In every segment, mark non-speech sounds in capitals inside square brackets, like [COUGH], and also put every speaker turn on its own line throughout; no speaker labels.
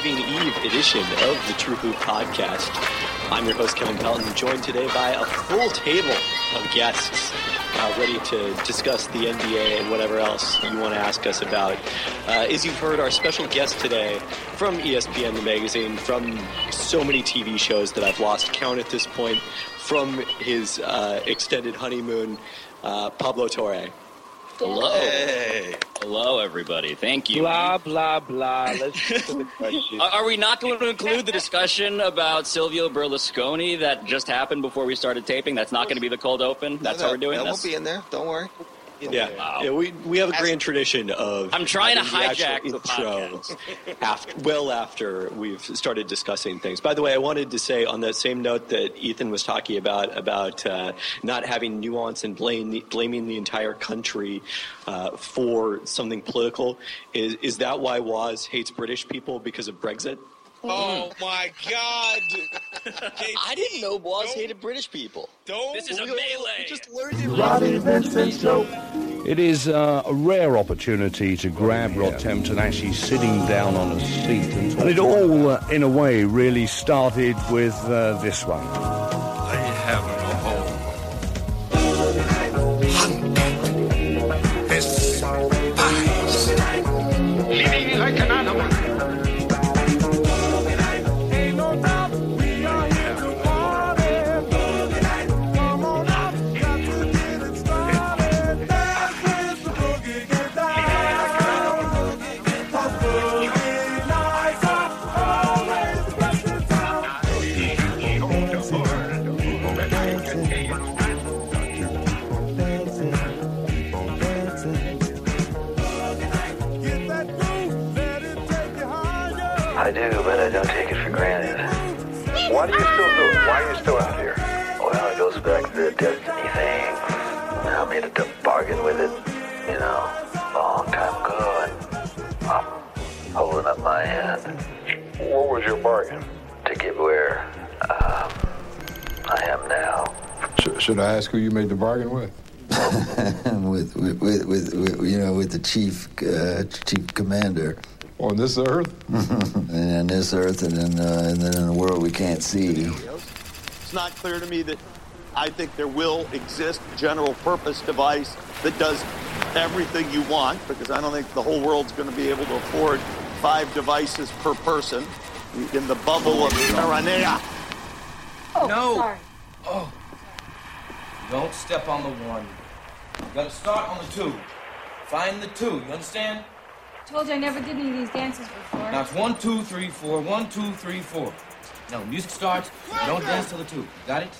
Thanksgiving Eve edition of the True Hoop podcast. I'm your host, Kevin Pelton, joined today by a full table of guests uh, ready to discuss the NBA and whatever else you want to ask us about. Uh, as you've heard, our special guest today from ESPN, the magazine, from so many TV shows that I've lost count at this point, from his uh, extended honeymoon, uh, Pablo Torre.
Hello. Hello, everybody. Thank you.
Blah blah blah. Let's get to the [LAUGHS] question.
Are are we not going to include the discussion about Silvio Berlusconi that just happened before we started taping? That's not going to be the cold open. That's how we're doing
That
this.
won't be in there. Don't worry.
Yeah,
Wow.
yeah we, we have a grand tradition of.
I'm trying to
having the
hijack
actual
the
intro [LAUGHS] after, well after we've started discussing things. By the way, I wanted to say on that same note that Ethan was talking about about uh, not having nuance and blame, blaming the entire country uh, for something political. Is is that why Waz hates British people because of Brexit?
Oh my God!
I didn't know Boss hated British people.
Don't.
This is a melee.
Just learned it.
It is uh, a rare opportunity to grab Rod Temperton actually sitting down on a seat. And, and it all, uh, in a way, really started with uh, this one.
I have
was your bargain? To get where um, I am now.
Should, should I ask who you made the bargain with? [LAUGHS]
with, with, with, with, with you know with the chief uh, chief commander
On this earth? [LAUGHS]
and on this earth and then uh, and then in a world we can't see.
It's not clear to me that I think there will exist a general purpose device that does everything you want because I don't think the whole world's going to be able to afford five devices per person in the bubble of Maranea.
Oh, no. Oh. Don't step on the one. You gotta start on the two. Find the two. You understand?
Told you I never did any of these dances before.
Now it's one, two, three, four. One, two, three, four. Now when music starts, you don't dance till the two. Got it?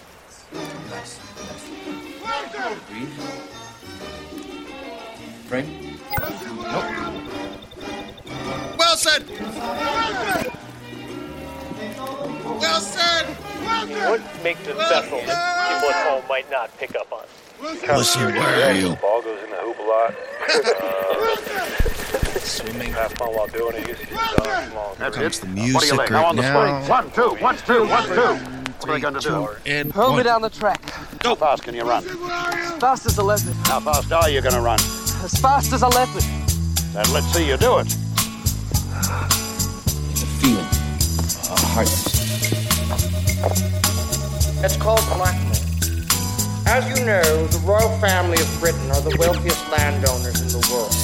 Relax. Relax. Breathe. Frame. Nope.
Wilson. Wilson.
What makes it special that people at home might not pick up on?
Wilson, where are you?
Ball goes in the hoop a lot. Uh,
Swimming.
have fun while doing it. Usually just done small.
Here comes the
What do
music
you like? Now on the
now.
swing. One, two, one, two, one, two. What are you going to do?
And
Hurl me down the track.
How fast can you run?
As fast as a leopard.
How fast are you going to run?
As fast as a leopard.
Then let's see you do it.
It's
called blackmail. As you know, the royal family of Britain are the wealthiest landowners in the world.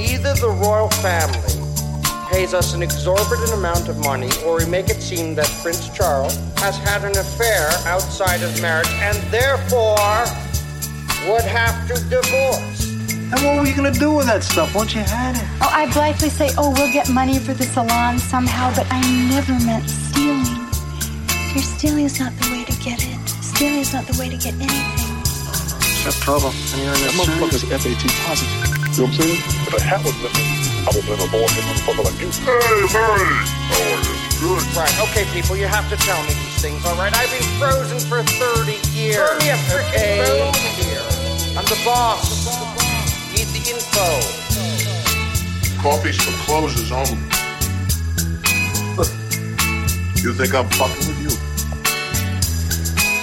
Either the royal family pays us an exorbitant amount of money, or we make it seem that Prince Charles has had an affair outside of marriage and therefore would have to divorce.
And what were you gonna do with that stuff once you had it?
Oh, I blithely say, oh, we'll get money for the salon somehow, but I never meant stealing. Your stealing is not the way to get it. Stealing is not the way to get anything.
Except trouble. And you're in
That
this
motherfucker's FAT positive. You know what I'm saying? If a hat was missing, I would never born a motherfucker like you. Hey, Murray! How are you? Good.
Right, okay, people, you have to tell me these things, all right? I've been frozen for 30 years.
Turn me a frickin'
okay?
phone
here. I'm the boss. Need
Coffee's for closers only. You think I'm fucking with you?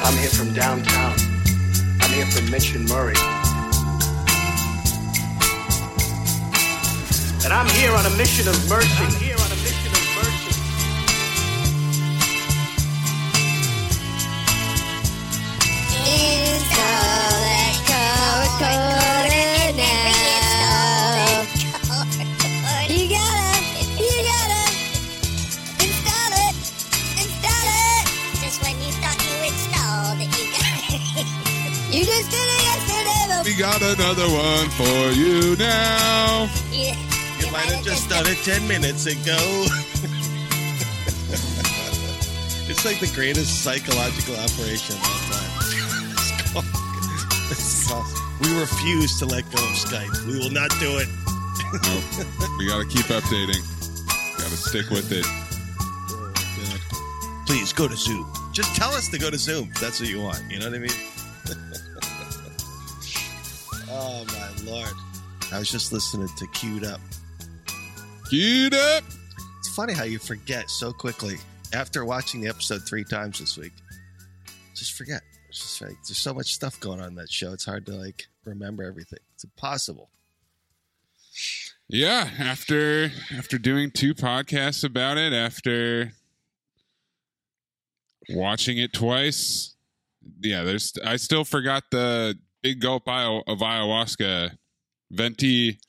I'm here from downtown. I'm here from Mitch and Murray. And I'm here on a mission of mercy.
Got
another one for you now.
Yeah.
You might have just done it 10 minutes ago. [LAUGHS] it's like the greatest psychological operation of all time. It's called- it's called, we refuse to let go of Skype. We will not do it. [LAUGHS]
We got to keep updating. Got to stick with it.
Oh, Please go to Zoom. Just tell us to go to Zoom. That's what you want. You know what I mean? [LAUGHS] oh, my Lord. I was just listening to Queued Up.
Queued Up?
It's funny how you forget so quickly after watching the episode three times this week. Just forget. It's just like there's so much stuff going on in that show. It's hard to like remember everything. It's impossible.
Yeah, after after doing two podcasts about it, after watching it twice, yeah, there's I still forgot the big gulp of ayahuasca, venti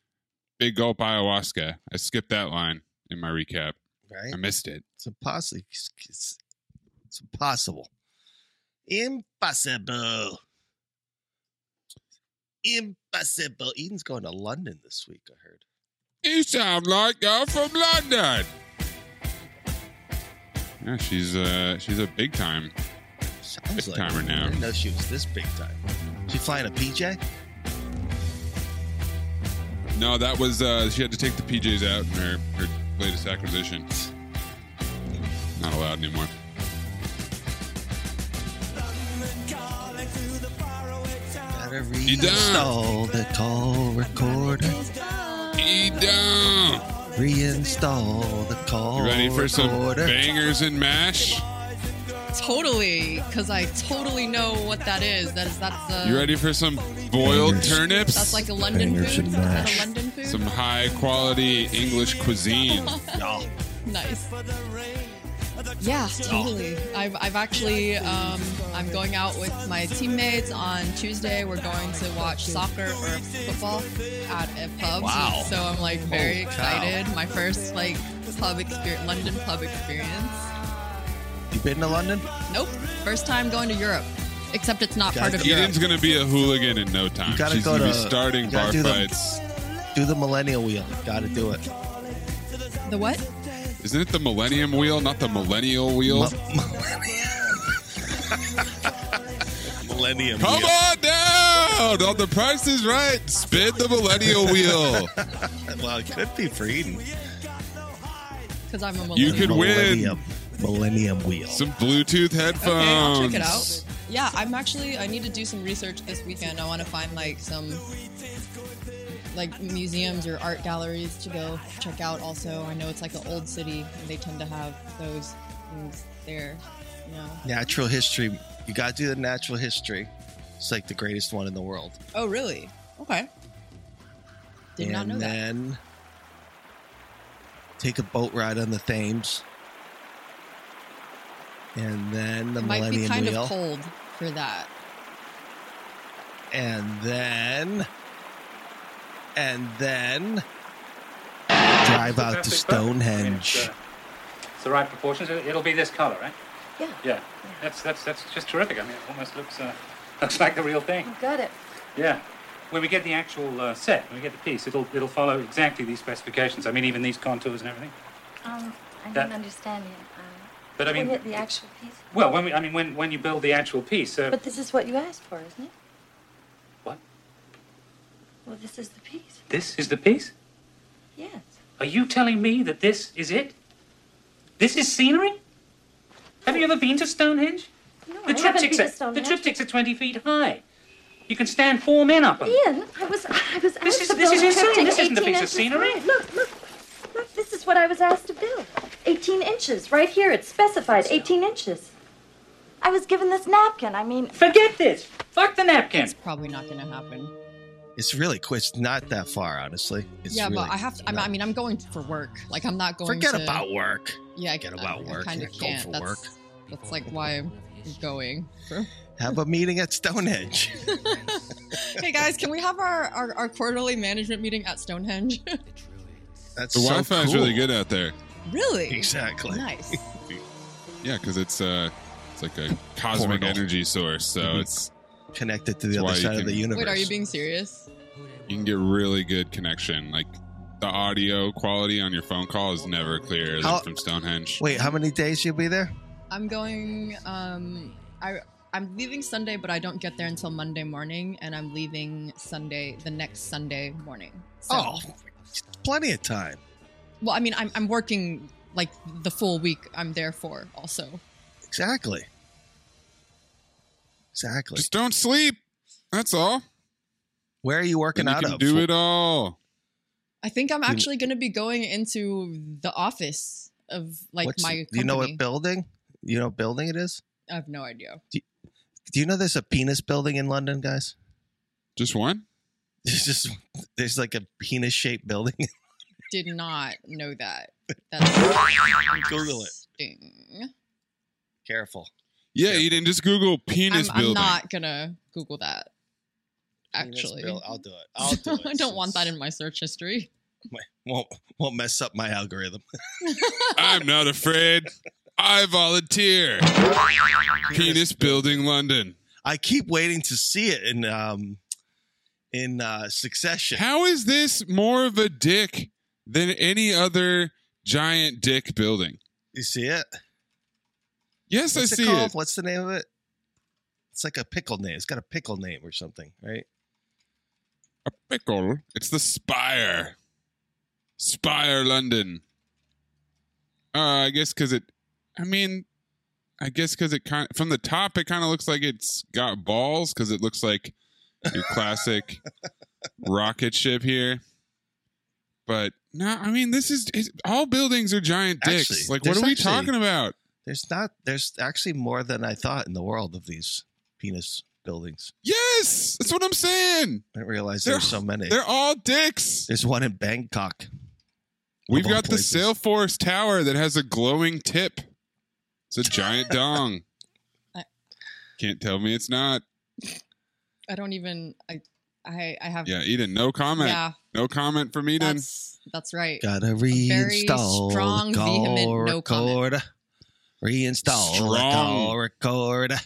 big gulp ayahuasca. I skipped that line in my recap.
Right?
I missed it.
It's impossible. It's, it's, it's impossible. Impossible. Impossible. Eden's going to London this week, I heard.
You sound like you're from London. Yeah, she's uh she's a big time
Sounds
big
like
timer
it.
now.
I didn't know she was this big time. She flying a PJ?
No, that was uh she had to take the PJs out in her her latest acquisition. Not allowed anymore.
Gotta reinstall the call recorder.
Eden.
Reinstall the call
You ready for some
recorder.
bangers and mash?
Totally, because I totally know what that is. That is that's uh,
You ready for some boiled
Bangers.
turnips?
That's like a London
Bangers
food.
and
Is that
mash.
a London food?
Some high quality English cuisine. [LAUGHS]
nice. Yeah, totally. I've, I've actually um, I'm going out with my teammates on Tuesday. We're going to watch soccer or football at a pub.
Wow.
So I'm like very
Holy cow.
excited. My first like pub experience, London pub experience.
You been to London?
Nope. First time going to Europe. Except it's not part of Europe.
Eden's gonna be a hooligan in no time.
You gotta
She's
go
gonna
to
be starting
you gotta
bar
do the-
fights.
Do the millennial wheel. Gotta do it.
The what?
Isn't it the Millennium Wheel, not the Millennial Wheel? [LAUGHS]
Millennium
Come
wheel.
on down! On the price is right. Spin the Millennial Wheel. [LAUGHS]
well, it could be for Eden.
Because I'm a millennial.
You
millennial.
could win
Millennium, millennium wheel.
some Bluetooth headphones.
Okay, I'll check it out. Yeah, I'm actually. I need to do some research this weekend. I want to find like some like museums or art galleries to go check out. Also, I know it's like an old city, and they tend to have those things there. You know.
Natural history. You gotta do the natural history. It's like the greatest one in the world.
Oh, really? Okay. Did
and
not know that.
then take a boat ride on the Thames. And then the
It might be kind
Wheel.
of cold for that.
And then. And then. drive out to
Perfect bow. I mean,
Stonehenge.
it's, uh, it's the right proportions. It- It'll be this color, right?
Yeah.
Yeah. That's that's that's just terrific. I mean, it almost looks uh, [LAUGHS] looks like the real thing.
You got it.
Yeah. When we get the actual uh, set, when we get the piece, it'll it'll follow exactly these specifications. I mean, even these contours and everything.
Um, I
That-
don't understand it. Um,
But I mean,
when the actual piece.
well, when we, I mean, when when you build the actual piece, uh,
But this is what you asked for, isn't it?
What?
Well, this is the piece.
this is the piece.
Yes.
Are you telling me that this is it? This is scenery? Have you ever been to Stonehenge?
No,
the
I haven't
triptychs
been to
are,
Stonehenge.
The triptychs are 20 feet high. You can stand four men up them.
Ian, I was I was asked
This is- this is insane. This isn't a piece of scenery.
Look, look, look. This is what I was asked to build. 18 inches, right here. It's specified. 18 inches. I was given this napkin. I mean,
forget this. Fuck the napkin.
It's probably not going to happen.
It's really quick. It's not that far, honestly. It's
yeah,
really
but I have to. I'm, I mean, I'm going for work. Like, I'm not going.
Forget
to,
about work.
Yeah, I
Forget about
I
work.
Kind of can't.
for
that's,
work.
That's like why I'm going. For...
Have a meeting at Stonehenge. [LAUGHS]
hey guys, can we have our, our, our quarterly management meeting at Stonehenge?
That's
The
so
Wi-Fi is
cool.
really good out there.
Really?
Exactly.
Nice. [LAUGHS]
Yeah, because it's uh, it's like a cosmic
Portal.
energy source, so
Mhm.
it's
Connected to the
That's
other
why you
side of
can-
the universe.
Wait, are you being serious?
you can get really good connection. Like the audio quality on your phone call is never clear than
How-
from Stonehenge.
Wait, how many days you'll be there?
I'm going. Um, I I'm leaving Sunday, but I don't get there until Monday morning, and I'm leaving Sunday the next Sunday morning. So,
Oh, plenty of time.
Well, I mean, I'm I'm working like the full week. I'm there for also.
Exactly. Exactly.
Just don't sleep. That's all.
Where are you working
Then you
out
can
of?
do it all.
I think I'm actually going to be going into the office of like
What's-
my.
do
Company.
you know what building? You know what building it is?
I have no idea.
Do you know there's a penis building in London, guys?
Just one? [LAUGHS]
There's just there's like a penis shaped building.
Did not know that. [LAUGHS] That's
Google it. Careful.
Yeah, you didn't just Google penis
I'm, I'm
building.
not gonna Google that.
Penis
Actually,
build- I'll do it. [LAUGHS] I'll do it.
I don't want that in my search history.
Won't won't mess up my algorithm. [LAUGHS]
I'm not afraid. I volunteer. Penis building London.
I keep waiting to see it in um in uh succession.
How is this more of a dick than any other giant dick building?
You see it?
Yes,
What's
I see
called?
it.
What's the name of it? It's like a pickle name. It's got a pickle name or something, right?
A pickle. It's the Spire. Spire London. Uh, I guess because it. I mean, I guess because it kind from the top, it kind of looks like it's got balls because it looks like your classic [LAUGHS] rocket ship here. But no, I mean, this is all buildings are giant dicks.
Actually,
like, what
there's
are we
actually-
talking about?
There's not. There's actually more than I thought in the world of these penis buildings.
Yes, that's what I'm saying.
I didn't realize there's so many.
They're all dicks.
There's one in Bangkok.
We've
Of all
got the
places.
Salesforce Tower that has a glowing tip. It's a giant [LAUGHS] dong.
I-
Can't tell me it's not.
I don't even. I. I. I have.
Yeah, Eden, no comment.
Yeah.
No comment from Eden.
That's that's right.
Gotta
very
reinstall
strong,
the call
vehement no comment.
recorder. Reinstall the
Strong.
call recorder.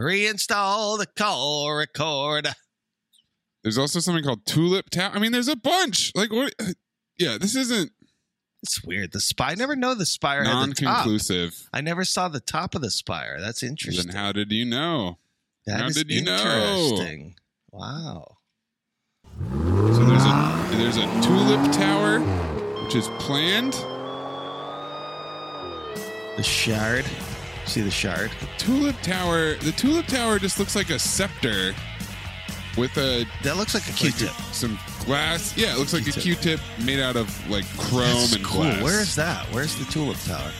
Reinstall the call recorder.
There's also something called Tulip Tower. I mean, there's a bunch. Like what? [SIGHS] Yeah, this isn't
It's weird. The spire. I never know the spire had the top.
non-conclusive.
I never saw the top of the spire. That's interesting.
Then how did you know?
That
how
is
did you know?
Wow.
So there's a there's a Tulip Tower, which is planned.
The shard. See the shard?
Tulip Tower. The Tulip Tower just looks like a scepter with a
That looks like a Q-tip.
some glass. Yeah, it looks like a
Q-tip.
Q-tip made out of like chrome
That's
and
cool.
glass.
Where is that? Where's the tulip tower?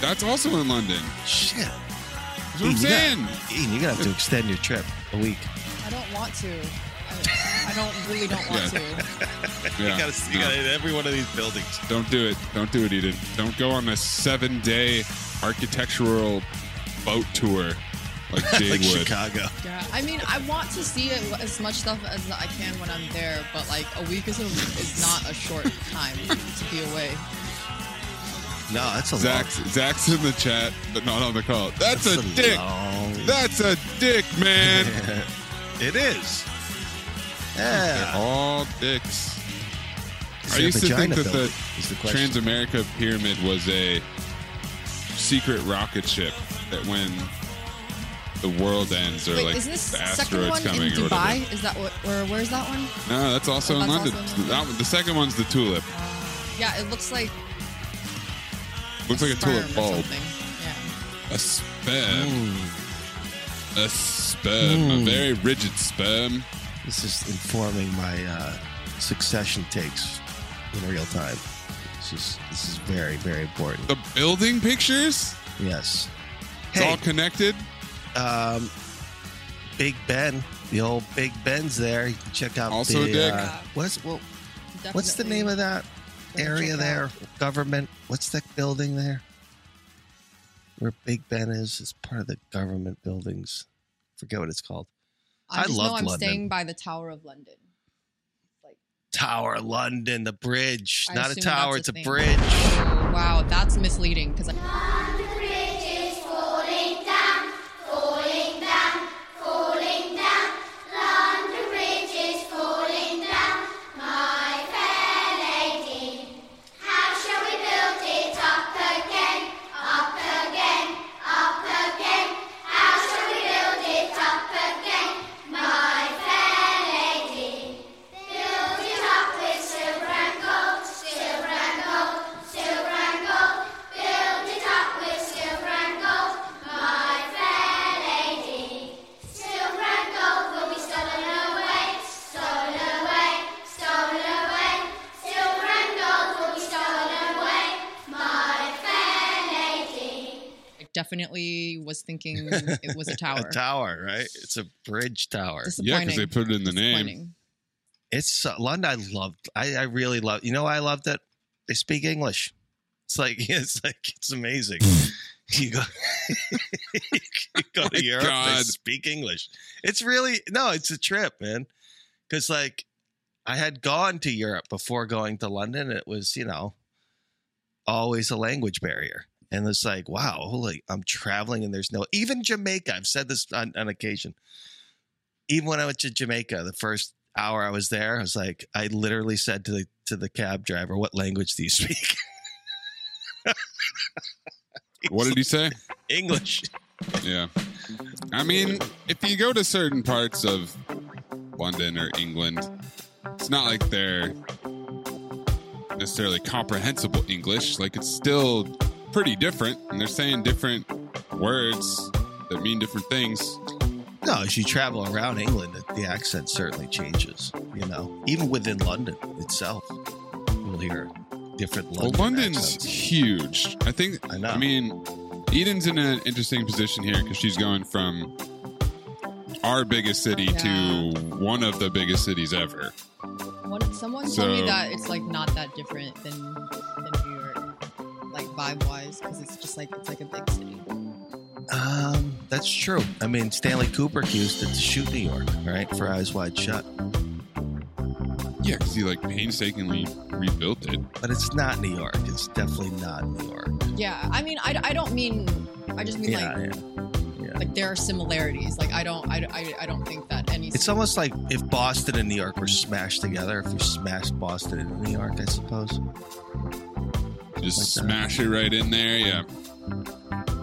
That's also in London.
Shit.
That's what I'm saying.
gotta- Ian, you're gonna have to [LAUGHS] extend your trip a week.
I don't want to. I, I don't really don't want [LAUGHS]
Yeah.
to.
Yeah,
you gotta, you
no.
gotta hit every one of these buildings.
Don't do it. Don't do it, Eden. Don't go on a seven day architectural boat tour like [LAUGHS] Jade
like
would.
Chicago.
Yeah, I mean, I want to see it, as much stuff as I can when I'm there, but like a week is a, is not a short time to be away.
No, that's a
Zach's, Zach's in the chat, but not on the call. That's,
That's
a,
a
dick.
long-
That's a dick, man. [LAUGHS]
it is.
They're
Yeah.
all dicks.
Is
I used to think that the
building, is the.
Transamerica Pyramid was a secret rocket ship that when the world ends or
Wait,
like
is this
the asteroids
one in
coming or whatever.
Dubai? Is that what, or where's that one?
No, that's also
Oh,
in
that's
London.
also in
That one- the second one's the tulip.
Yeah, it looks like
Looks like a
sperm
tulip
or
bulb.
something. Yeah.
A sperm. A sperm. A
Mm.
very rigid sperm.
This is informing my uh, succession takes in real time. This is this is very very important.
The building pictures?
Yes.
It's all connected.
Um, Big Ben, the old Big Ben's there. You can check out
Also
the
dick.
Uh, what's well, what's the name of that area there? Government. What's that building there? Where Big Ben is? It's part of the government buildings. Forget what it's called.
I,
I love
I'm
London.
staying by the Tower of London.
Like Tower London, the bridge.
I
Not a tower, it's a
thing.
bridge.
Oh, wow, that's misleading because
Falling
definitely was thinking it was a [LAUGHS] tower.
A tower, right? It's a bridge tower.
Yeah, because they put it in the name.
It's uh, London. I loved. I, I really love. You know, why I loved it. They speak English. It's like [LAUGHS] it's like it's amazing. [LAUGHS] you go, you go to Europe. They speak English. It's really no. It's a trip, man. Because like I had gone to Europe before going to London. It was you know always a language barrier. And it's like, wow, holy, I'm traveling and there's no, even Jamaica, I've said this on, on occasion. Even when I went to Jamaica, the first hour I was there, I was like, I literally said to the to the cab driver, "What language do you speak?" [LAUGHS]
What did he say?
English.
Yeah. I mean, if you go to certain parts of London or England, it's not like they're necessarily comprehensible English. Like, it's still pretty different, and they're saying different words that mean different things.
No, as you travel around England, the, the accent certainly changes. You know, even within London itself, you'll hear different
Well,
London
London's
accents.
huge. I think. I
know.
I mean, Eden's in an interesting position here because she's going from our biggest city to one of the biggest cities ever.
One, someone told me that it's like not that different than than New York, like vibe wise, because it's just like it's like a big city.
Um, that's true. I mean, Stanley Kubrick used it to shoot New York, right? For Eyes Wide Shut.
Yeah, because he like painstakingly rebuilt it.
But it's not New York. It's definitely not New York.
Yeah, I mean, I, I don't mean, I just mean
Yeah,
like
yeah.
like there are similarities. Like I don't I, I, I don't think that any.
It's almost like if Boston and New York were smashed together. If you smashed Boston and New York, I suppose.
Just smash it right in there. Yeah.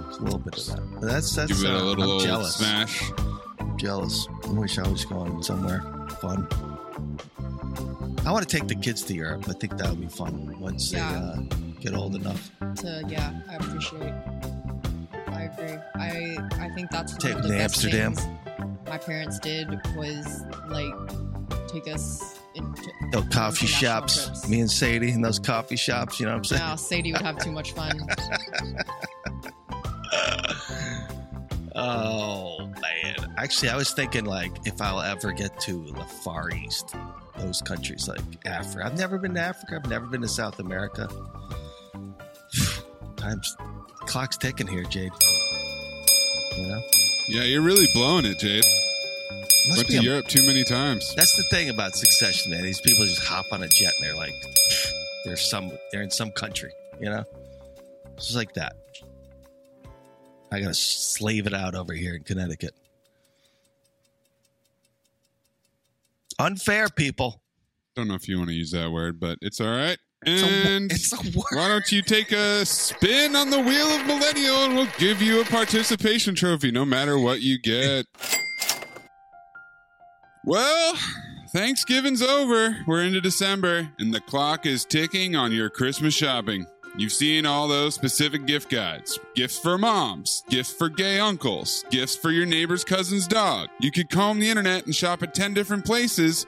It's a little bit of that. But that's that's.
Give it a
uh,
little
I'm jealous.
smash.
I'm jealous. I wish I was going somewhere fun. I want to take the kids to Europe. I think that would be fun once
Yeah.
they uh, get old enough.
to yeah, I appreciate. I agree. I I think that's
Take
one of
them
the
to
best
Amsterdam.
my parents did was like take us into
Those coffee shops.
trips.
Me and Sadie in those coffee shops. You know what I'm saying?
Now Sadie would have too much fun. [LAUGHS]
Oh man! Actually, I was thinking like if I'll ever get to the Far East, those countries like Africa. I've never been to Africa. I've never been to South America. [SIGHS] Time's clock's ticking here, Jade. You know,
Yeah, you're really blowing it, Jade.
Must
Went
be
to
a-
Europe too many times.
that's the thing about Succession, man. These people just hop on a jet and they're like, [SNIFFS] they're some, they're in some country. You know, just like that. I gotta slave it out over here in Connecticut. Unfair, people.
Don't know if you want to use that word, but it's all right.
a
And
it's a word.
why don't you take a spin on the wheel of millennial and we'll give you a participation trophy no matter what you get. [LAUGHS] Well, Thanksgiving's over. We're into December, and the clock is ticking on your Christmas shopping. You've seen all those specific gift guides gifts for moms, gifts for gay uncles, gifts for your neighbor's cousin's dog. You could comb the internet and shop at 10 different places,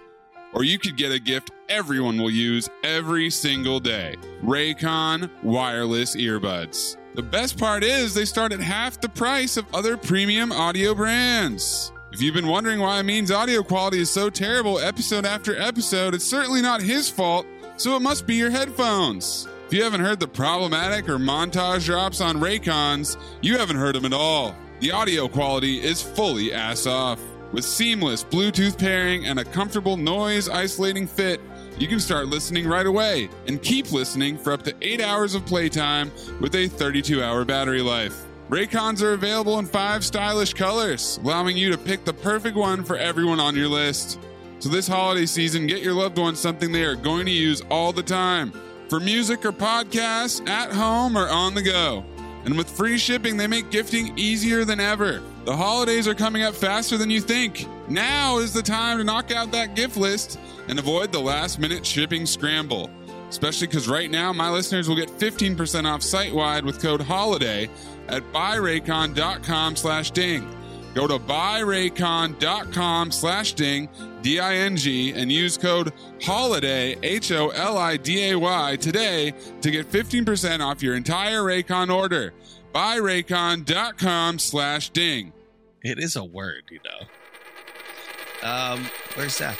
or you could get a gift everyone will use every single day Raycon wireless earbuds. The best part is they start at half the price of other premium audio brands. If you've been wondering why Amin's audio quality is so terrible episode after episode, it's certainly not his fault, so it must be your headphones. If you haven't heard the problematic or montage drops on Raycons, you haven't heard them at all. The audio quality is fully ass off. With seamless Bluetooth pairing and a comfortable noise isolating fit, you can start listening right away and keep listening for up to 8 hours of playtime with a 32 hour battery life. Raycons are available in five stylish colors, allowing you to pick the perfect one for everyone on your list. So, this holiday season, get your loved ones something they are going to use all the time for music or podcasts, at home or on the go. And with free shipping, they make gifting easier than ever. The holidays are coming up faster than you think. Now is the time to knock out that gift list and avoid the last minute shipping scramble. Especially because right now, my listeners will get 15% off site wide with code HOLIDAY at buyraycon.com slash ding. Go to buyraycon.com slash ding, D I N G, and use code HOLIDAY, H O L I D A Y, today to get 15% off your entire Raycon order. Buyraycon.com slash ding.
It is a word, you know. Um, where's Zach?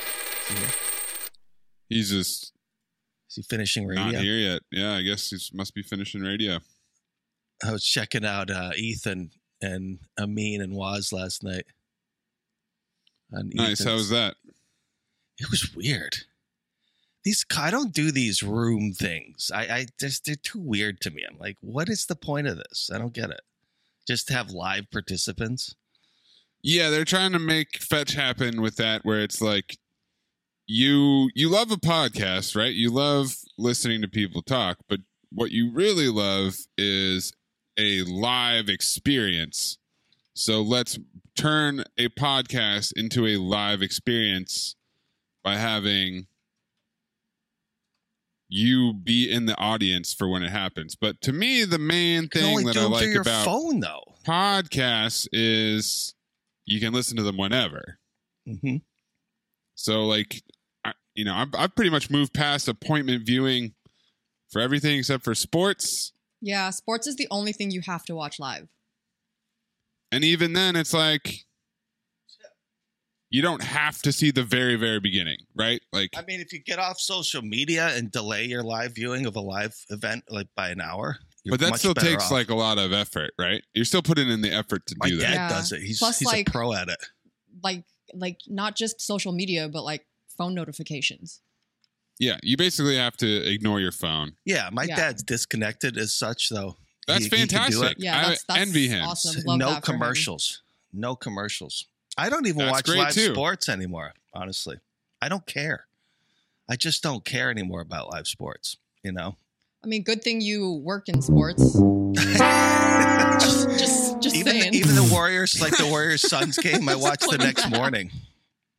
He?
He's just
Is he finishing radio?
not here yet. Yeah, I guess he must be finishing radio.
I was checking out uh, Ethan and Amin and Waz last night.
Nice. How was that?
It was weird. These I don't do these room things. I, I just they're too weird to me. I'm like, what is the point of this? I don't get it. Just to have live participants.
Yeah, they're trying to make fetch happen with that where it's like you you love a podcast, right? You love listening to people talk, but what you really love is a live experience. So let's turn a podcast into a live experience by having you be in the audience for when it happens. But to me, the main thing that I like about
phone though.
podcasts is you can listen to them whenever.
Mm-hmm.
So, like, I, you know, I've, I've pretty much moved past appointment viewing for everything except for sports.
Yeah, sports is the only thing you have to watch live.
And even then, it's like you don't have to see the very, very beginning, right? Like,
I mean, if you get off social media and delay your live viewing of a live event like by an hour, you're
but that
much
still takes
off.
like a lot of effort, right? You're still putting in the effort to
my
do
dad
that.
Yeah.
does it. He's
Plus,
he's
like-
a pro at it.
Like like not just social media, but like phone notifications.
Yeah, you basically have to ignore your phone.
Yeah, my
Yeah.
dad's disconnected as such though.
That's
He- he can do
fantastic.
it.
Yeah,
I
that's, that's
envy him.
awesome. [LAUGHS] Love
no
that for him.
commercials. No commercials. I don't even
That's
watch
great,
live
too.
sports anymore, honestly. I don't care. I just don't care anymore about live sports, you know?
I mean, good thing you work in sports. [LAUGHS] just just just
even
saying.
even the Warriors, like the Warriors Suns game, I [LAUGHS] watched the next morning.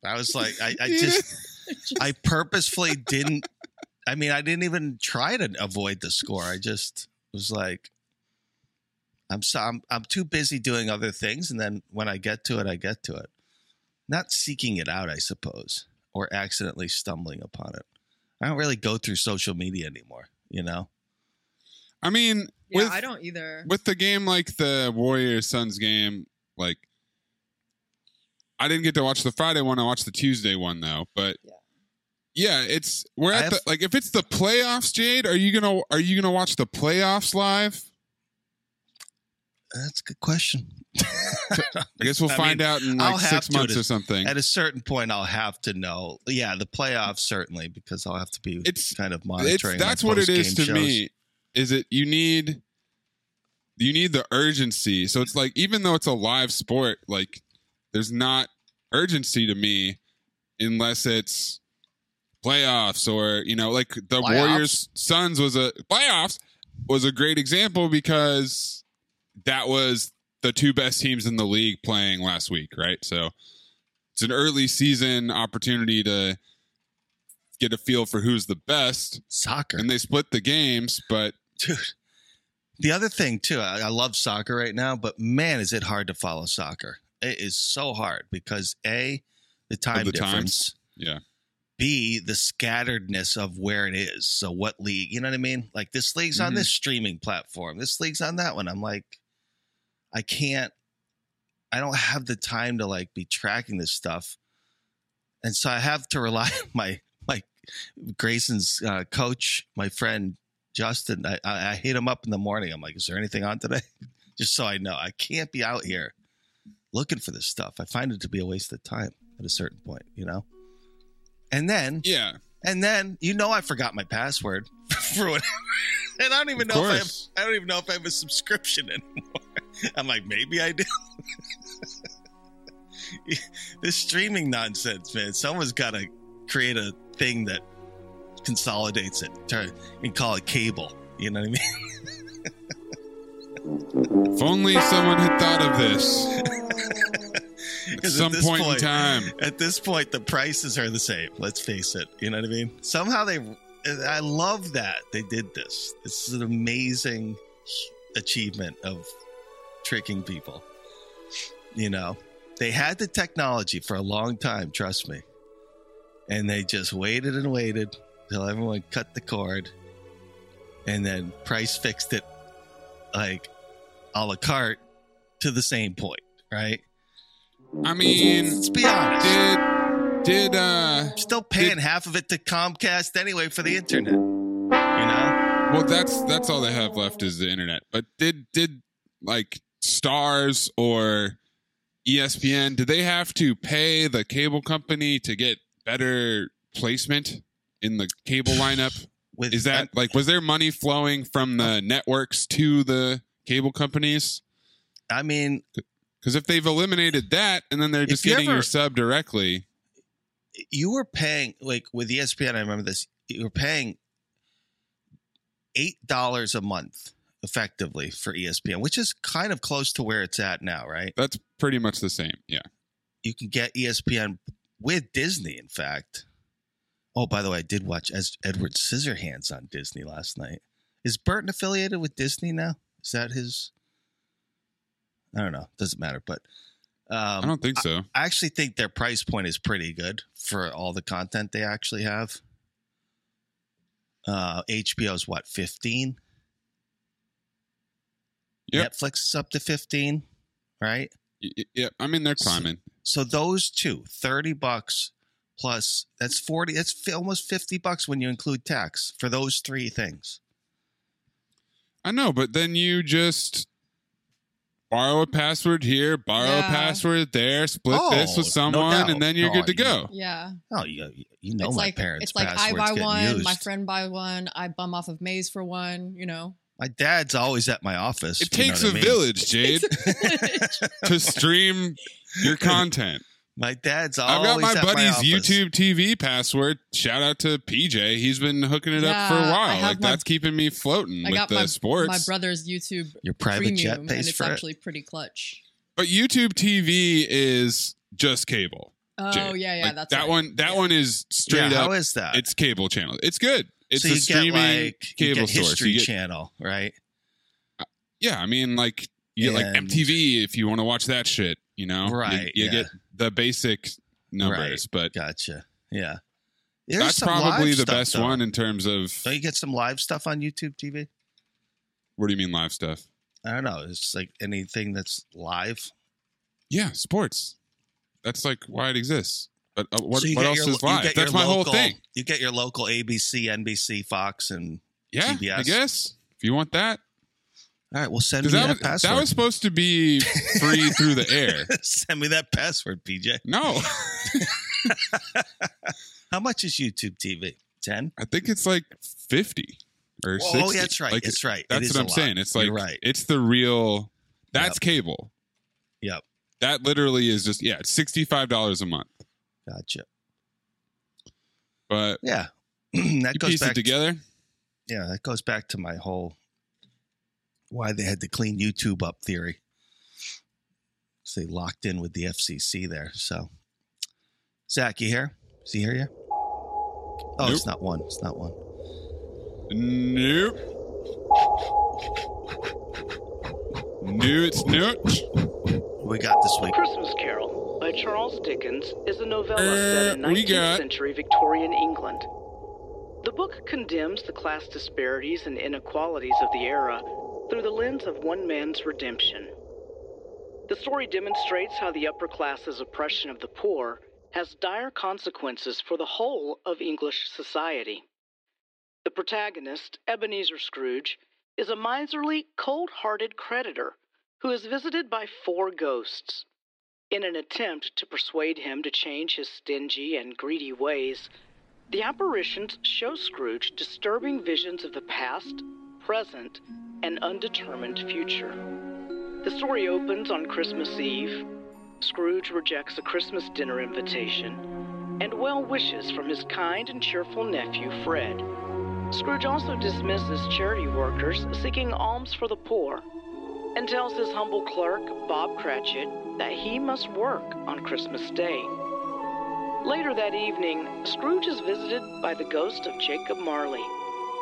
I was like, I, I just, I purposefully didn't. I mean, I didn't even try to avoid the score. I just was like, I'm so I'm, I'm too busy doing other things, and then when I get to it, I get to it. Not seeking it out, I suppose, or accidentally stumbling upon it. I don't really go through social media anymore. You know,
I mean,
yeah,
with,
I don't either.
with the game like the Warriors Suns game, like I didn't get to watch the Friday one. I watched the Tuesday one though. But yeah, it's we're at
have-
the like if it's the playoffs, Jade. Are you gonna are you gonna watch the playoffs live?
that's a good question.
I guess we'll [LAUGHS]
I
find
mean,
out in
I'll
like six months
at a-
or something.
At a certain point, I'll have to know. Yeah, the playoffs certainly because I'll have to be
It's-
kind of
It's,
monitoring. my
that's what it is to
shows.
me. Is it you need you need the urgency. So it's like even though it's a live sport, like there's not urgency to me unless it's playoffs or you know like the
Playoffs?
Warriors Suns was a playoffs was a great example because that was the two best teams in the league playing last week, right? So it's an early season opportunity to get a feel for who's the best.
Soccer.
And they split the games, but
dude. The other thing too, I, I love soccer right now, but man, is it hard to follow soccer. It is so hard because a the time
the
difference,
times. Yeah.
b the scatteredness of where it is. So what league? You know what I mean? Like this league's on
Mhm.
this streaming platform. This league's on that one. I'm like, I can't. I don't have the time to like be tracking this stuff, and so I have to rely [LAUGHS] on my my Grayson's uh, coach, my friend Justin. I, I, I hit him up in the morning. I'm like, "Is there anything on today?" [LAUGHS] Just so I know, I can't be out here looking for this stuff. I find it to be a waste of time at a certain point, you know. And then,
yeah,
and then you know, I forgot my password [LAUGHS] for whatever, [LAUGHS] and I don't even
Of
know if I have. I don't even know if I have a subscription [LAUGHS] anymore. I'm like, maybe I do. this streaming nonsense, man. Someone's got to create a thing that consolidates it turn, and call it cable. You know what I mean?
if only someone had thought of this [LAUGHS] some
at this
point, in time. [LAUGHS]
At this point, the prices are the same. Let's face it. You know what I mean? Somehow they, I love that they did this. This is an amazing achievement of tricking people. You know, they had the technology for a long time. Trust me, and they just waited and waited till everyone cut the cord, and then price fixed it like a la carte to the same point, right?
I mean,
let's be honest.
Did did uh
still paying half of it to Comcast anyway for the internet? You know?
Well, that's that's all they have left is the internet. But did did like Starz or ESPN did they have to pay the cable company to get better placement in the cable lineup? [SIGHS] is that like was there money flowing from the networks to the cable companies?
I mean,
because if they've eliminated that and then they're just getting
ever-
your sub directly,
You were paying like with ESPN. I remember this. You were paying eight dollars a month effectively for ESPN, which is kind of close to where it's at now, right?
that's pretty much the same. Yeah.
You can get ESPN with Disney. In fact, oh, by the way, I did watch as Edward Scissorhands on Disney last night. Is Burton affiliated with Disney now? Is that his? I don't know. Doesn't matter, but um,
I don't think so.
I actually think their price point is pretty good for all the content they actually have. Uh, HBO's what fifteen.
Yep.
Netflix is up to fifteen, right?
Yeah, I mean they're climbing.
So those two, 30 bucks plus that's 40 that's almost 50 bucks when you include tax for those three things.
I know, but then you just borrow a password here, borrow a password there, split this
Oh,
with someone,
doubt.
and then you're
Oh,
good to
you-
go.
Yeah.
Oh, you you know
it's
my
like
parents'
it's like I buy one,
used.
my friend buy one, I bum off of Maze for one, you know.
My dad's always at my office.
It
you know
takes
what
a
I mean?
village, [LAUGHS] Jade, to stream your content.
My dad's
I've got my
at
buddy's
office.
YouTube TV password. Shout out to PJ. He's been hooking it up for a while. Like
my-
that's keeping me floating
I
with
got
the
my
sports.
my brother's YouTube
Your private
premium,
jet
and it's
for it?
actually pretty clutch.
But YouTube TV is just cable.
Oh,
Jade.
yeah, yeah,
Like,
that's
that
right.
one. That one is straight
Yeah,
up.
how is that?
It's cable channel. It's good. It's
so
a
you
streaming
get like you
cable
get
source.
History
You get-
Channel, right?
Yeah, I mean, like you get like MTV if you want to watch that shit. You know, You-
Right,
You,
yeah.
get the basic numbers, but
gotcha. Yeah, There's
that's probably the
stuff,
best
though.
one in terms of.
Don't you get some live stuff on YouTube TV?
What do you mean live stuff?
I don't know. It's like anything that's live.
Yeah, sports. That's like why it exists. But uh, what,
So
what else
your-
is live? That's my whole thing.
You get your local ABC, NBC, Fox, and
Yeah,
CBS.
I guess if you want that.
All right, well, send me that,
that, was,
password.
that was supposed to be free through the air. [LAUGHS]
send me that password, PJ.
No. [LAUGHS]
How much is YouTube TV? 10?
I think it's like 50 or sixty.
Oh,
60.
that's right.
Like,
It's right.
That's what I'm saying. It's like
You're right.
it's the real that's cable.
Yep.
That literally is just yeah, it's $65 a month.
Gotcha.
But
Yeah. [CLEARS THROAT] that
you
goes
piece
back
it together.
yeah, that goes back to my whole why they had to clean YouTube up theory. So they locked in with the FCC there. So, Zach, you here? Is he here yet? Oh, it's not one. It's not one.
Nope. Nope. Nope.
We got this week.
Christmas Carol by Charles Dickens is a novella set in
Uh,
19th
got-
century Victorian England. The book condemns the class disparities and inequalities of the era through the lens of one man's redemption. The story demonstrates how the upper class's oppression of the poor has dire consequences for the whole of English society. The protagonist, Ebenezer Scrooge, is a miserly, cold hearted creditor who is visited by four ghosts. In an attempt to persuade him to change his stingy and greedy ways, the apparitions show Scrooge disturbing visions of the past, present, and undetermined future. The story opens on Christmas Eve. Scrooge rejects a Christmas dinner invitation and well wishes from his kind and cheerful nephew, Fred. Scrooge also dismisses charity workers seeking alms for the poor and tells his humble clerk, Bob Cratchit, that he must work on Christmas Day. Later that evening, Scrooge is visited by the ghost of Jacob Marley,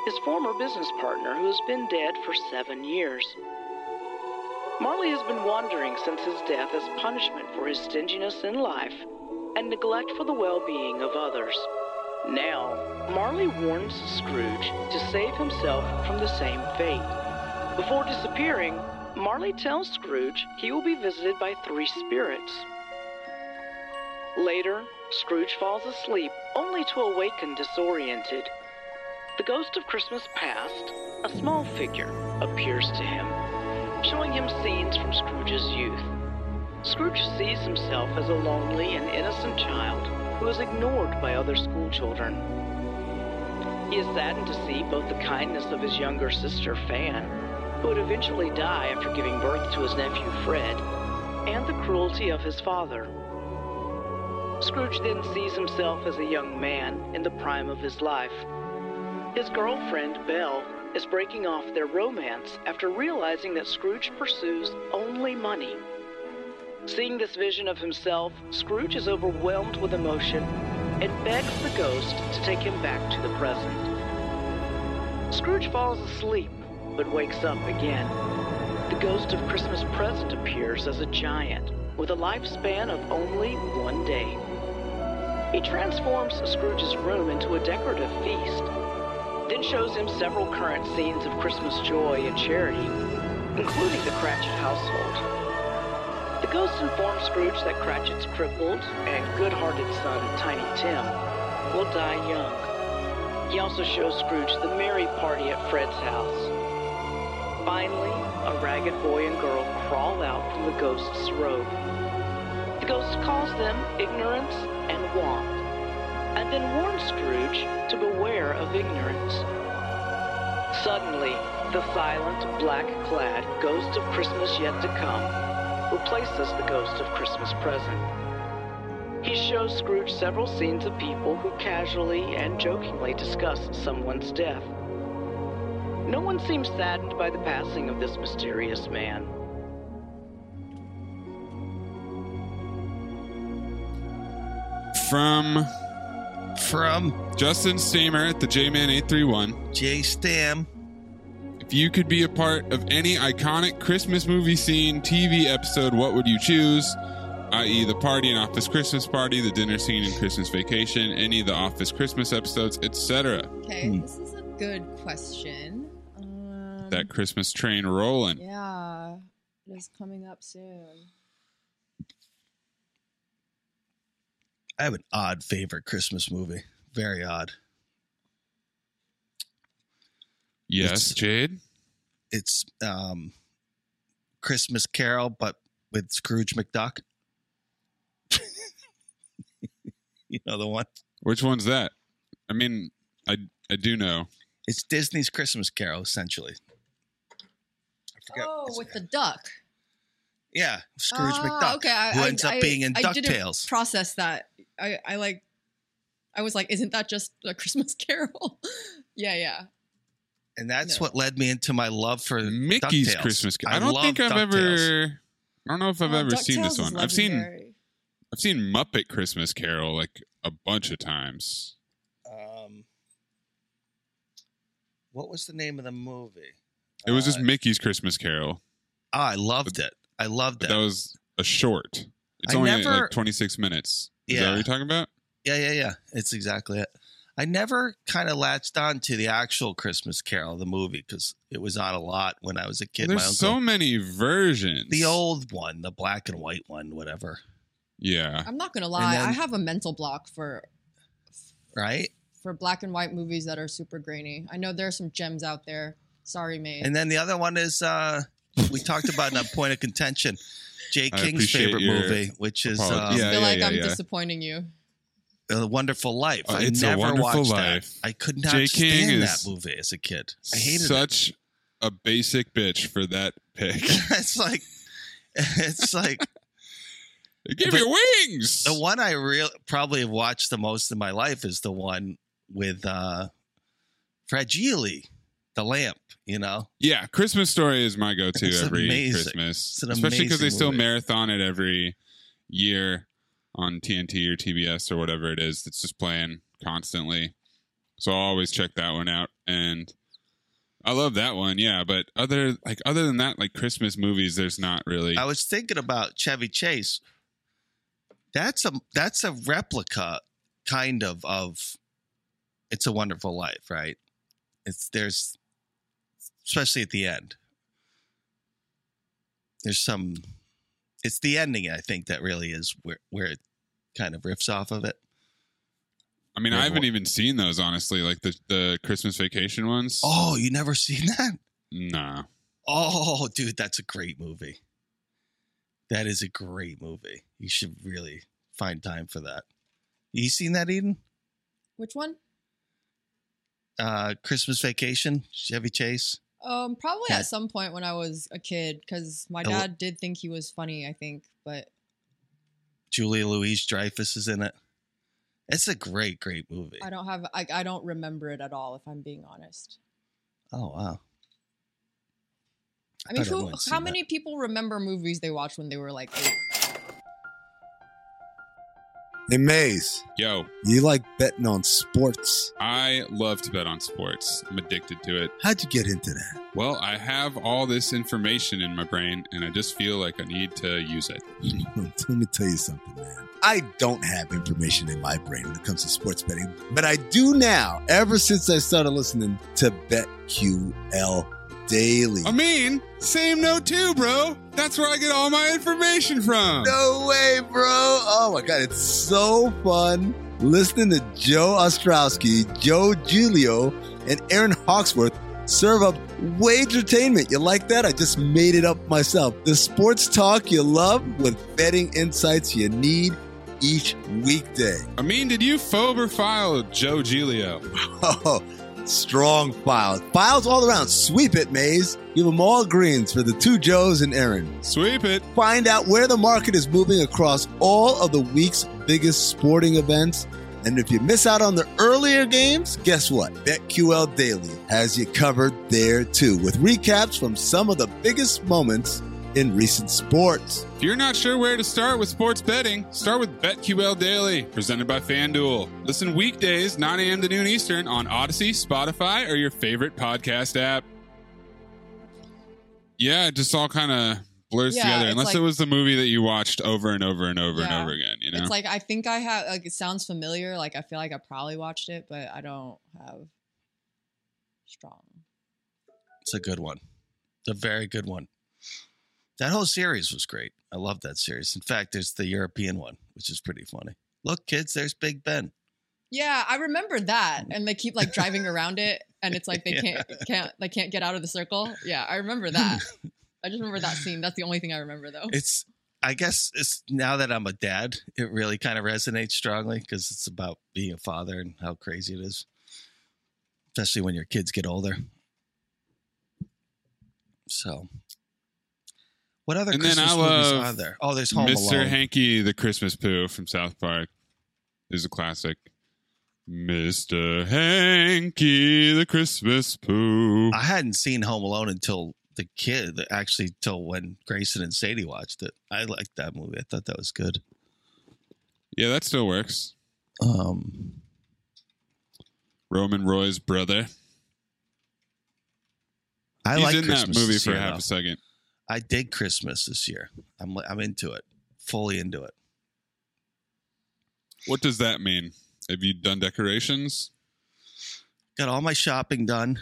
his former business partner who has been dead for seven years. Marley has been wandering since his death as punishment for his stinginess in life and neglect for the well being of others. Now, Marley warns Scrooge to save himself from the same fate. Before disappearing, Marley tells Scrooge he will be visited by three spirits. Later, Scrooge falls asleep only to awaken disoriented. The ghost of Christmas past, a small figure, appears to him, showing him scenes from Scrooge's youth. Scrooge sees himself as a lonely and innocent child who is ignored by other schoolchildren. He is saddened to see both the kindness of his younger sister, Fan, who would eventually die after giving birth to his nephew, Fred, and the cruelty of his father. Scrooge then sees himself as a young man in the prime of his life. His girlfriend, Belle, is breaking off their romance after realizing that Scrooge pursues only money. Seeing this vision of himself, Scrooge is overwhelmed with emotion and begs the ghost to take him back to the present. Scrooge falls asleep, but wakes up again. The ghost of Christmas present appears as a giant with a lifespan of only one day. He transforms Scrooge's room into a decorative feast, then shows him several current scenes of Christmas joy and charity, including the Cratchit household. The ghost informs Scrooge that Cratchit's crippled and good-hearted son, Tiny Tim, will die young. He also shows Scrooge the merry party at Fred's house. Finally, a ragged boy and girl crawl out from the ghost's robe. The ghost calls them ignorance and want, then warns Scrooge to beware of ignorance. Suddenly, the silent, black-clad ghost of Christmas yet to come replaces the ghost of Christmas present. He shows Scrooge several scenes of people who casually and jokingly discuss someone's death. No one seems saddened by the passing of this mysterious man.
From
from
Justin Stamer at the J-Man 831.
J Stam.
If you could be a part of any iconic Christmas movie scene, TV episode, what would you choose? I.e., the party in Office Christmas Party, the dinner scene in Christmas Vacation, any of the Office Christmas episodes, etc.
Okay, this is a good question. Um,
That Christmas train rolling.
Yeah, it is coming up soon.
I have an odd favorite Christmas movie. Very odd.
Yes, Jade.
It's um Christmas Carol, but with Scrooge McDuck. [LAUGHS] you know the one?
Which one's that? I mean, I I do know.
It's Disney's Christmas Carol, essentially. I forget.
Oh, with the duck.
Yeah, Scrooge
Ah,
McDuck,
Okay, I,
who
I-
ends up being in
I didn't
DuckTales.
process that. I, I like. I was like, isn't that just a [LAUGHS] Christmas Carol? [LAUGHS] yeah, yeah.
And that's what led me into my love for
Mickey's
DuckTales.
Christmas Carol. I don't
love
think I've
DuckTales.
ever. I don't know if I've
Oh,
ever seen this one. I've seen. I've seen Muppet Christmas Carol like a bunch of times.
Um, what was the name of the movie?
It was just
Uh,
Mickey's Christmas Carol.
Oh, I loved it. I loved it.
that was a short. It's
I
only
never-
like 26 minutes. Is that
Yeah.
what you're talking about?
Yeah, yeah, yeah. It's exactly it. I never kind of latched on to the actual Christmas Carol, the movie, because it was on a lot when I was a kid.
There's
My uncle,
so many versions.
the old one, the black and white one, whatever.
Yeah.
I'm not gonna lie.
then-
I have a mental block for
Right?
for black and white movies that are super grainy. I know there are some gems out there. Sorry, mate.
And then the other one is uh we talked about in a point of contention, Jay
I
King's favorite
your
movie, which is
apologies.
uh,
I feel
yeah,
like
yeah,
I'm
yeah.
disappointing you.
A Wonderful Life.
Oh,
I
It's a
never
Wonderful
watched
Life.
that. I could not
Jay King
stand
is
that movie as a kid. I hated it.
Such a basic bitch for that pick. [LAUGHS]
it's like it's like [LAUGHS]
Give
But
your wings.
the one I real probably have watched the most in my life is the one with uh Fragile, the lamp, you know.
Yeah, Christmas Story is my go-to
It's
every
amazing.
Christmas, especially because they still
movie.
marathon it every year on TNT or TBS or whatever it is. that's just playing constantly, so I'll always check that one out. And I love that one, yeah. But other like other than that, like Christmas movies, there's not really.
I was thinking about Chevy Chase. That's a that's a replica kind of of It's a Wonderful Life, right? It's there's especially at the end. There's some it's the ending I think that really is where where it kind of riffs off of it.
I mean,
There's
I haven't
one-
even seen those honestly, like the the Christmas Vacation ones.
Oh, you never seen that?
nah.
Oh, dude, that's a great movie. That is a great movie. You should really find time for that. You seen that, Eden?
Which one?
Uh, Christmas Vacation, Chevy Chase.
Um, probably at some point when I was a kid, because my dad did think he was funny. I think, but
Julia Louise Dreyfus is in it. It's a great, great movie.
I don't have. I, I don't remember it at all. If I'm being honest.
Oh wow.
I mean,
thought
who? How
that.
many people remember movies they watched when they were like eight?
Hey, Maze,
Yo,
you like betting on sports?
I love to bet on sports. I'm addicted to it.
How'd you get into that?
Well, I have all this information in my brain, and I just feel like I need to use it. [LAUGHS]
Let me tell you something, man. I don't have information in my brain when it comes to sports betting, but I do now, ever since I started listening to BetQL Daily.
I mean, same note too, bro. That's where I get all my information from.
No way, bro. Oh my God. It's so fun listening to Joe Ostrowski, Joe Giglio, and Aaron Hawksworth serve up wage entertainment. You like that? I just made it up myself. The sports talk you love with betting insights you need each weekday.
I mean, did you phobe or file Joe Giglio? [LAUGHS]
Oh, strong files. Files all around. Sweep it, Maze. Give them all greens for the two Joes and Aaron.
Sweep it.
Find out where the market is moving across all of the week's biggest sporting events. And if you miss out on the earlier games, guess what? BetQL Daily has you covered there too, with recaps from some of the biggest moments in recent sports.
If you're not sure where to start with sports betting, start with BetQL Daily, presented by FanDuel. Listen weekdays, 9 a.m. to noon Eastern on Audacy, Spotify, or your favorite podcast app. Yeah, it just all kind of blurs
Yeah,
together, unless
like-
it was the movie that you watched over and over and over and over again. You know,
It's like I think I have. Like it sounds familiar. Like I feel like I probably watched it, but I don't have strong.
It's a good one. It's a very good one. That whole series was great. I love that series. In fact, there's the European one, which is pretty funny. Look, kids, there's Big Ben.
Yeah, I remember that, mm. and they keep like driving around it, and it's like they [LAUGHS]
Yeah.
can't can't they can't get out of the circle. Yeah, I remember that. [LAUGHS] I just remember that scene. That's the only thing I remember though.
It's I guess it's now that I'm a dad, it really kind of resonates strongly because it's about being a father and how crazy it is, especially when your kids get older. So, what other
And then
Christmas
I
movies
love
are there? Oh, there's Home
Mr.
Alone.
Hanky the Christmas Pooh from South Park is a classic. Mr. Hanky the Christmas Pooh.
I hadn't seen Home Alone until the kid, actually, till when Grayson and Sadie watched it. I liked that movie. I thought that was good.
Yeah, that still works.
Um,
Roman Roy's brother.
I
He's
like
in
Christmas
that movie for half a second.
I dig Christmas this year. I'm I'm into it, fully into it.
What does that mean? Have you done decorations?
Got all my shopping done.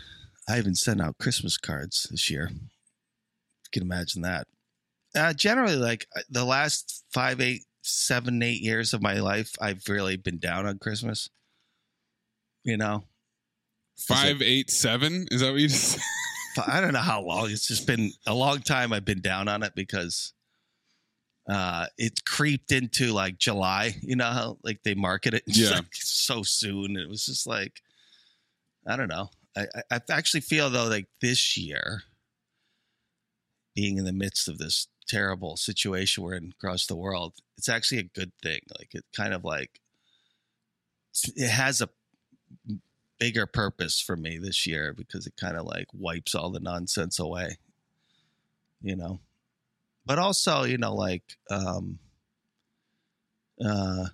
I even sent out Christmas cards this year. You can imagine that. Uh, generally, like uh, the last five, eight, seven, eight years of my life, I've really been down on Christmas. You know,
Five, eight, seven? Is that what you just said?
I don't know how long. It's just been a long time. I've been down on it because uh it creeped into like July. You know how like they market it [LAUGHS]
Yeah.
like, so soon. It was just like I don't know. I, I I actually feel though like this year, being in the midst of this terrible situation we're in across the world, it's actually a good thing. Like it kind of like it has a bigger purpose for me this year because it kind of like wipes all the nonsense away you know? But also you know like um uh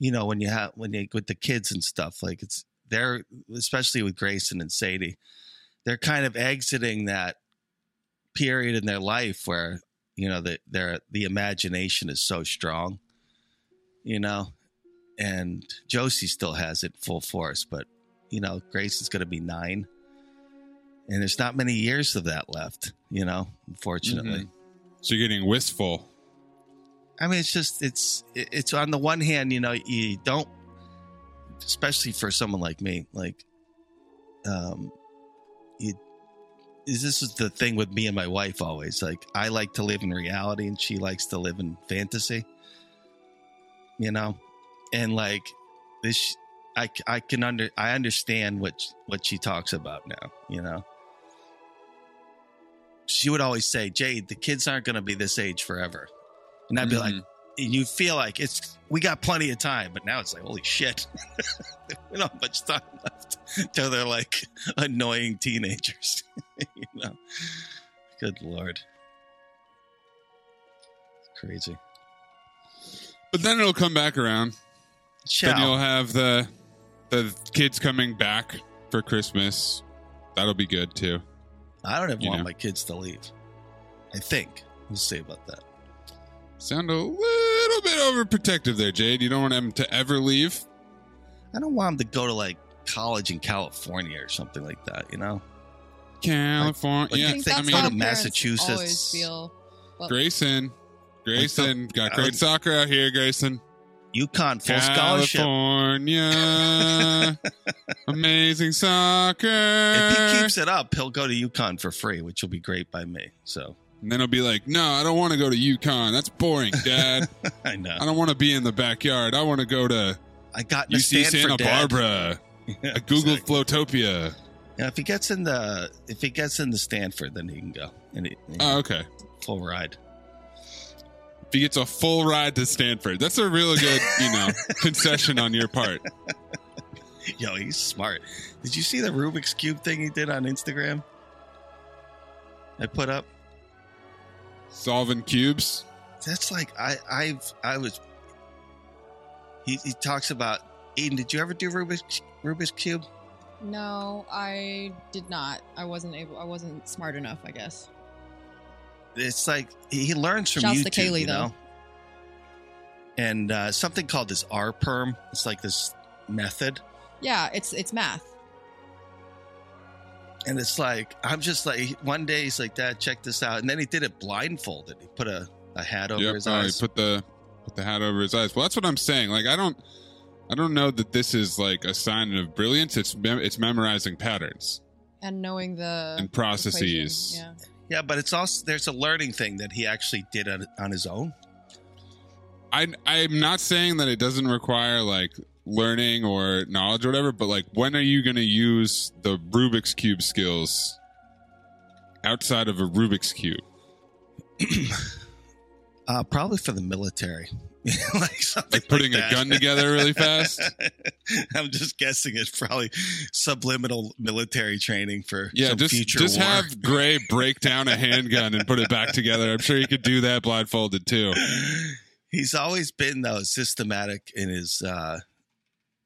you know when you have when you with the kids and stuff like it's they're especially with grayson and sadie they're kind of exiting that period in their life where you know that their the imagination is so strong you know? And josie still has it full force but you know grace is going to be nine and there's not many years of that left you know unfortunately
Mhm. So you're getting wistful.
I mean, it's just it's it's on the one hand, you know, you don't, especially for someone like me, like, um, you. This is the thing with me and my wife always like I like to live in reality and she likes to live in fantasy, you know, and like this, I I can under I understand what what she talks about now, you know. She would always say, "Jade, the kids aren't going to be this age forever," and I'd be like, mm-hmm. and you feel like it's we got plenty of time, but now it's like holy shit, [LAUGHS] we don't have much time left till they're like annoying teenagers, [LAUGHS] you know. Good lord, crazy.
But then it'll come back around.
Shall.
Then you'll have the the kids coming back for Christmas. That'll be good too.
I don't even
You
want
know.
my kids to leave. I think we'll see about that.
Sound a little bit overprotective there, Jade. You don't want them to ever leave.
I don't want them to go to like college in California or something like that. You know,
California.
Like,
yeah,
I
I
think
think
I
that's
mean,
how
go to
parents
Massachusetts.
always feel. Well,
Grayson, Grayson got uh, great soccer out here. Grayson,
UConn full scholarship.
California, [LAUGHS] amazing soccer.
If he keeps it up, he'll go to UConn for free, which will be great by me. So
and then he'll be like, "No, I don't want to go to UConn. That's boring, Dad. [LAUGHS]
I know.
I don't want to be in the backyard. I want to go to
I got
UC Santa
dad.
Barbara. [LAUGHS]
Yeah,
I googled
exactly.
Flowtopia.
Yeah, if he gets in the if he gets in the Stanford, then he can go. And he, know,
Oh, okay.
full ride.
If he gets a full ride to Stanford, that's a really good, you know, [LAUGHS] concession on your part.
Yo, he's smart. Did you see the Rubik's Cube thing he did on Instagram? I put up.
Solving cubes.
That's like I I've I was. He he talks about Eden. Did you ever do Rubik's Rubik's Cube?
no, I did not. I wasn't able. I wasn't smart enough. I guess.
It's like he he learns from
Shouts
YouTube,
Kaylee,
you know.
though.
And uh, something called this R perm. It's like this method,
Yeah, it's it's math.
and it's like I'm just like one day he's like, "Dad, check this out," and then he did it blindfolded. He put a, a hat over
Yep.
his
he
eyes.
put the put the hat over his eyes. Well, that's what I'm saying. Like I don't I don't know that this is like a sign of brilliance. It's mem- it's memorizing patterns
And knowing the
and processes.
equation,
Yeah, but it's also there's a learning thing that he actually did on, on his own.
I I'm not saying that it doesn't require like learning or knowledge or whatever, but like when are you going to use the Rubik's cube skills outside of a Rubik's cube? [CLEARS THROAT]
Uh, probably for the military. [LAUGHS] like something
Like putting
that.
a gun together really fast? [LAUGHS]
I'm just guessing it's probably subliminal military training for
Yeah,
some
just
future
just
war.
have Gray break down a handgun and put it back together. I'm sure he could do that blindfolded too. [LAUGHS]
He's always been though systematic in his uh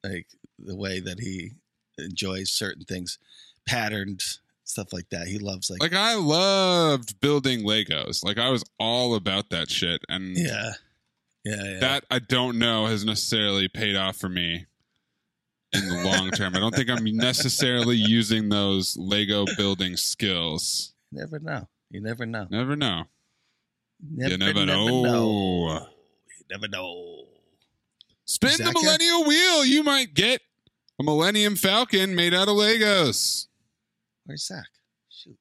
like the way that he enjoys certain things, patterned stuff like that. He loves like,
Like I loved building Legos. Like I was all about that shit, and
yeah, yeah, yeah.
that I don't know has necessarily paid off for me in the long term. I don't think I'm necessarily using those Lego building skills.
Never know. You never know.
Never know.
Never,
you never,
never
know.
know. You never know.
Spin the? Millennial Wheel. You might get a Millennium Falcon made out of Legos.
Where's Zach? Shoot,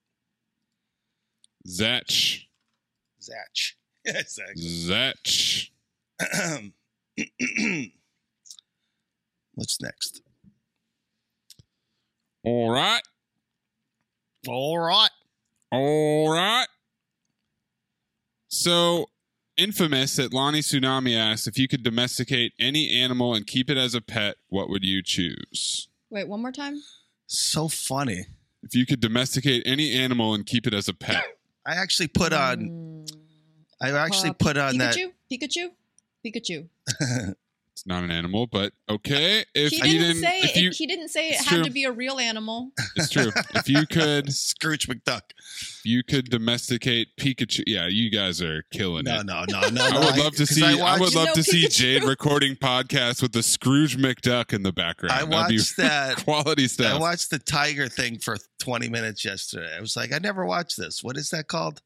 Zatch.
Yeah, Zach.
Zatch. [LAUGHS] [CLEARS THROAT]
What's next?
All right.
All right.
All right. So, infamous that Lonnie Tsunami asked if you could domesticate any animal and keep it as a pet, what would you choose?
Wait, one more time.
So funny.
If you could domesticate any animal and keep it as a pet,
I actually put on. I actually put on that.
Pikachu. Pikachu. Pikachu. [LAUGHS]
it's not an animal, but okay. If
he
you
didn't, say
if
it,
you,
he didn't say it had
true.
to be a real animal.
it's true. If you [LAUGHS] could,
Scrooge McDuck.
you could domesticate Pikachu. Yeah, you guys are killing
No,
it.
no, no, no. no.
I would love to
'cause
see.
I
I, would love
No
to see
Pikachu.
Jade recording podcasts with the Scrooge McDuck in the background.
I
That'd be
watched that. [LAUGHS]
quality stuff.
I watched the tiger thing for 20 minutes yesterday. I was like, I never watched this. What is that called?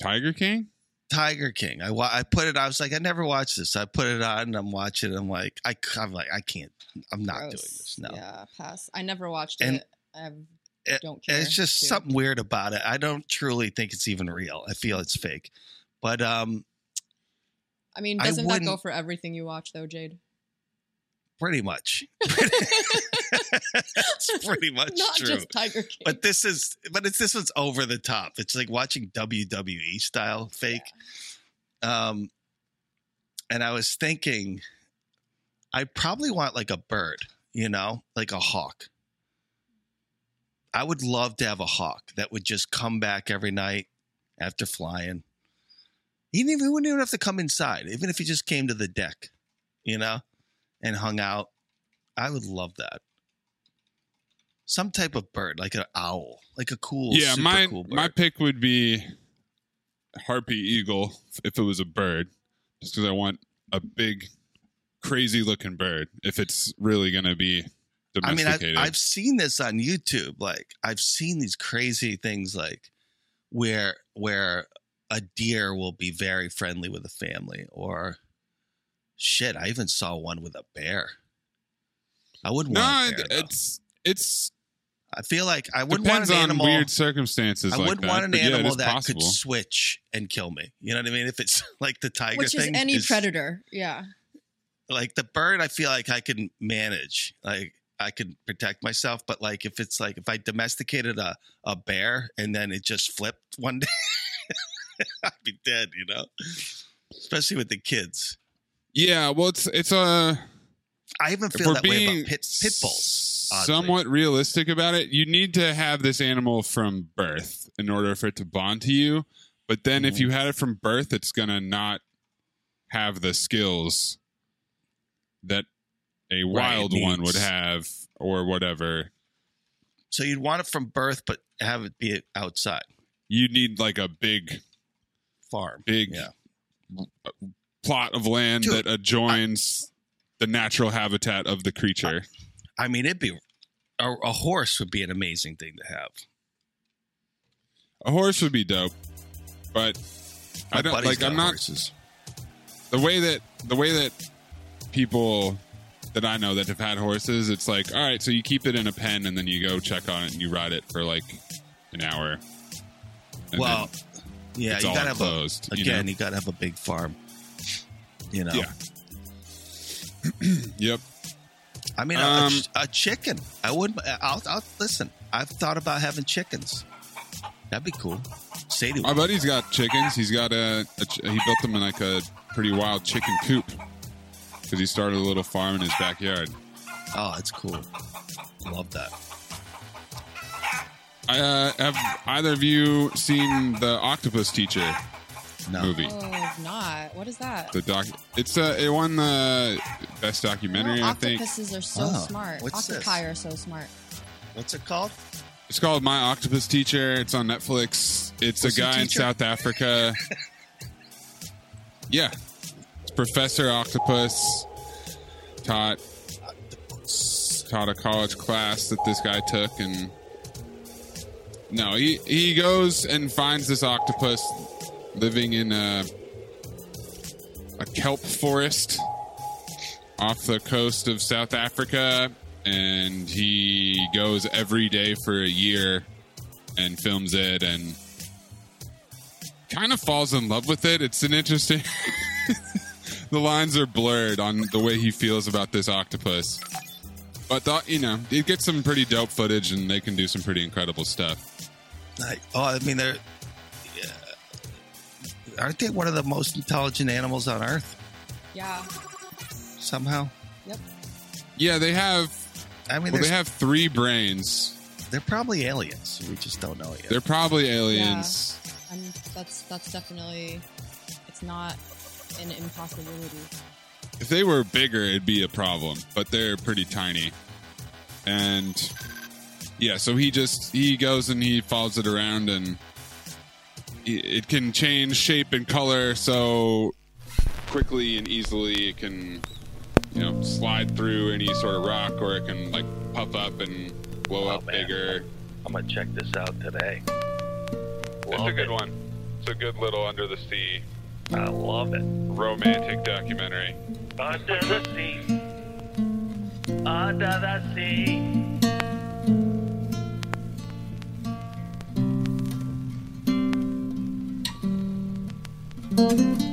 Tiger King.
Tiger King. I I put it. I was like, I never watched this. I put it on and I'm watching. I'm like, I, I'm like, I can't. I'm not doing this. No.
Yeah, pass. I never watched
And-
it. I have- don't care.
it's just
to.
something weird about it. I don't truly think it's even real. I feel it's fake. But um,
I mean, doesn't that go for everything you watch, though, Jade?
pretty much. [LAUGHS] [LAUGHS] it's pretty much
Not
true.
just Tiger King.
But this is, but it's this one's over the top. It's like watching WWE style fake. Um, and I was thinking, I probably want like a bird, you know, like a hawk. I would love to have a hawk that would just come back every night after flying. Even, he wouldn't even have to come inside, even if he just came to the deck, you know, and hung out. I would love that. Some type of bird, like an owl, like a cool,
yeah,
super
my
cool bird.
my pick would be harpy eagle if it was a bird, just because I want a big, crazy looking bird. If it's really gonna be
I mean, I've, I've seen this on YouTube. Like, I've seen these crazy things, like where where a deer will be very friendly with a family, or shit. I even saw one with a bear. I wouldn't
no,
want a bear.
it-
though.
it's it's
I feel like I wouldn't
depends
want an
on
animal.
weird circumstances.
I
like
wouldn't
that,
want an
but yeah,
animal that
possible.
could switch and kill me. You know what I mean? If it's [LAUGHS] like the tiger
Which is
thing,
any predator. Yeah.
like the bird i feel like i can manage like i can protect myself but like if it's like if i domesticated a, a bear and then it just flipped one day [LAUGHS] i'd be dead you know especially with the kids
Yeah, well, it's it's a.
i even feel that way about pit, pit bulls oddly.
somewhat realistic about it, you need to have this animal from birth in order for it to bond to you. But then, if
Mm-hmm.
you had it from birth, it's gonna not have the skills that a wild one would have, or whatever.
so you'd want it from birth but have it be outside
You need like a big,
farm
big
yeah
plot of land
Dude,
that adjoins the natural habitat of the creature.
i mean it'd be a, a horse would be an amazing thing to have
A horse would be dope, but
My
I don't
buddy's
like.
got
I'm not
horses.
the way that the way that people that I know that have had horses. It's like, all right, so you keep it in a pen and then you go check on it and you ride it for like an hour, And
well,
then
yeah,
it's
you
all
gotta have
enclosed,
a,
you
again.
know?
You, gotta have a big farm. You know.
Yeah. [CLEARS THROAT] yep.
I mean, a- a,
Um,
a chicken. I wouldn't. I'll, I'll listen. I've thought about having chickens. That'd be cool. Sadie.
My buddy's got chickens. He's got a, a he built them in like a pretty wild chicken coop because he started a little farm in his backyard.
Oh, that's cool. Love that.
I, uh, have either of you seen the Octopus Teacher movie?
Oh, I've not. What is that?
The doc. It's uh, it won the best documentary, I think.
Octopuses are so
Oh,
smart.
what's this?
Octopi are so smart.
What's it called?
It's called My Octopus Teacher. It's on Netflix. It's
What's
a guy in? South Africa. [LAUGHS] yeah, it's Professor Octopus taught taught a college class that this guy took, and no, he he goes and finds this octopus living in a a kelp forest off the coast of South Africa, and he goes every day for a year and films it and kind of falls in love with it. It's an interesting. [LAUGHS] the lines are blurred on the way he feels about this octopus. But the, you know, it gets some pretty dope footage, and they can do some pretty incredible stuff.
Like, oh, I mean, they're. Aren't they one of the most intelligent animals on Earth?
Yeah.
Somehow.
Yep.
Yeah, they have.
I mean,
well, they have three brains.
They're probably aliens. We just don't know it yet.
They're probably aliens.
And that's that's definitely it's not an impossibility.
If they were bigger, it'd be a problem, but they're pretty tiny. And yeah, so he just he goes and he follows it around, and it it can change shape and color so quickly and easily. It can you know slide through any sort of rock, or it can like puff up and blow oh, up bigger.
I'm gonna check this out today.
It's a good one. It's a good little under the sea
I love it.
romantic documentary.
Under the sea. Under the sea.
Thank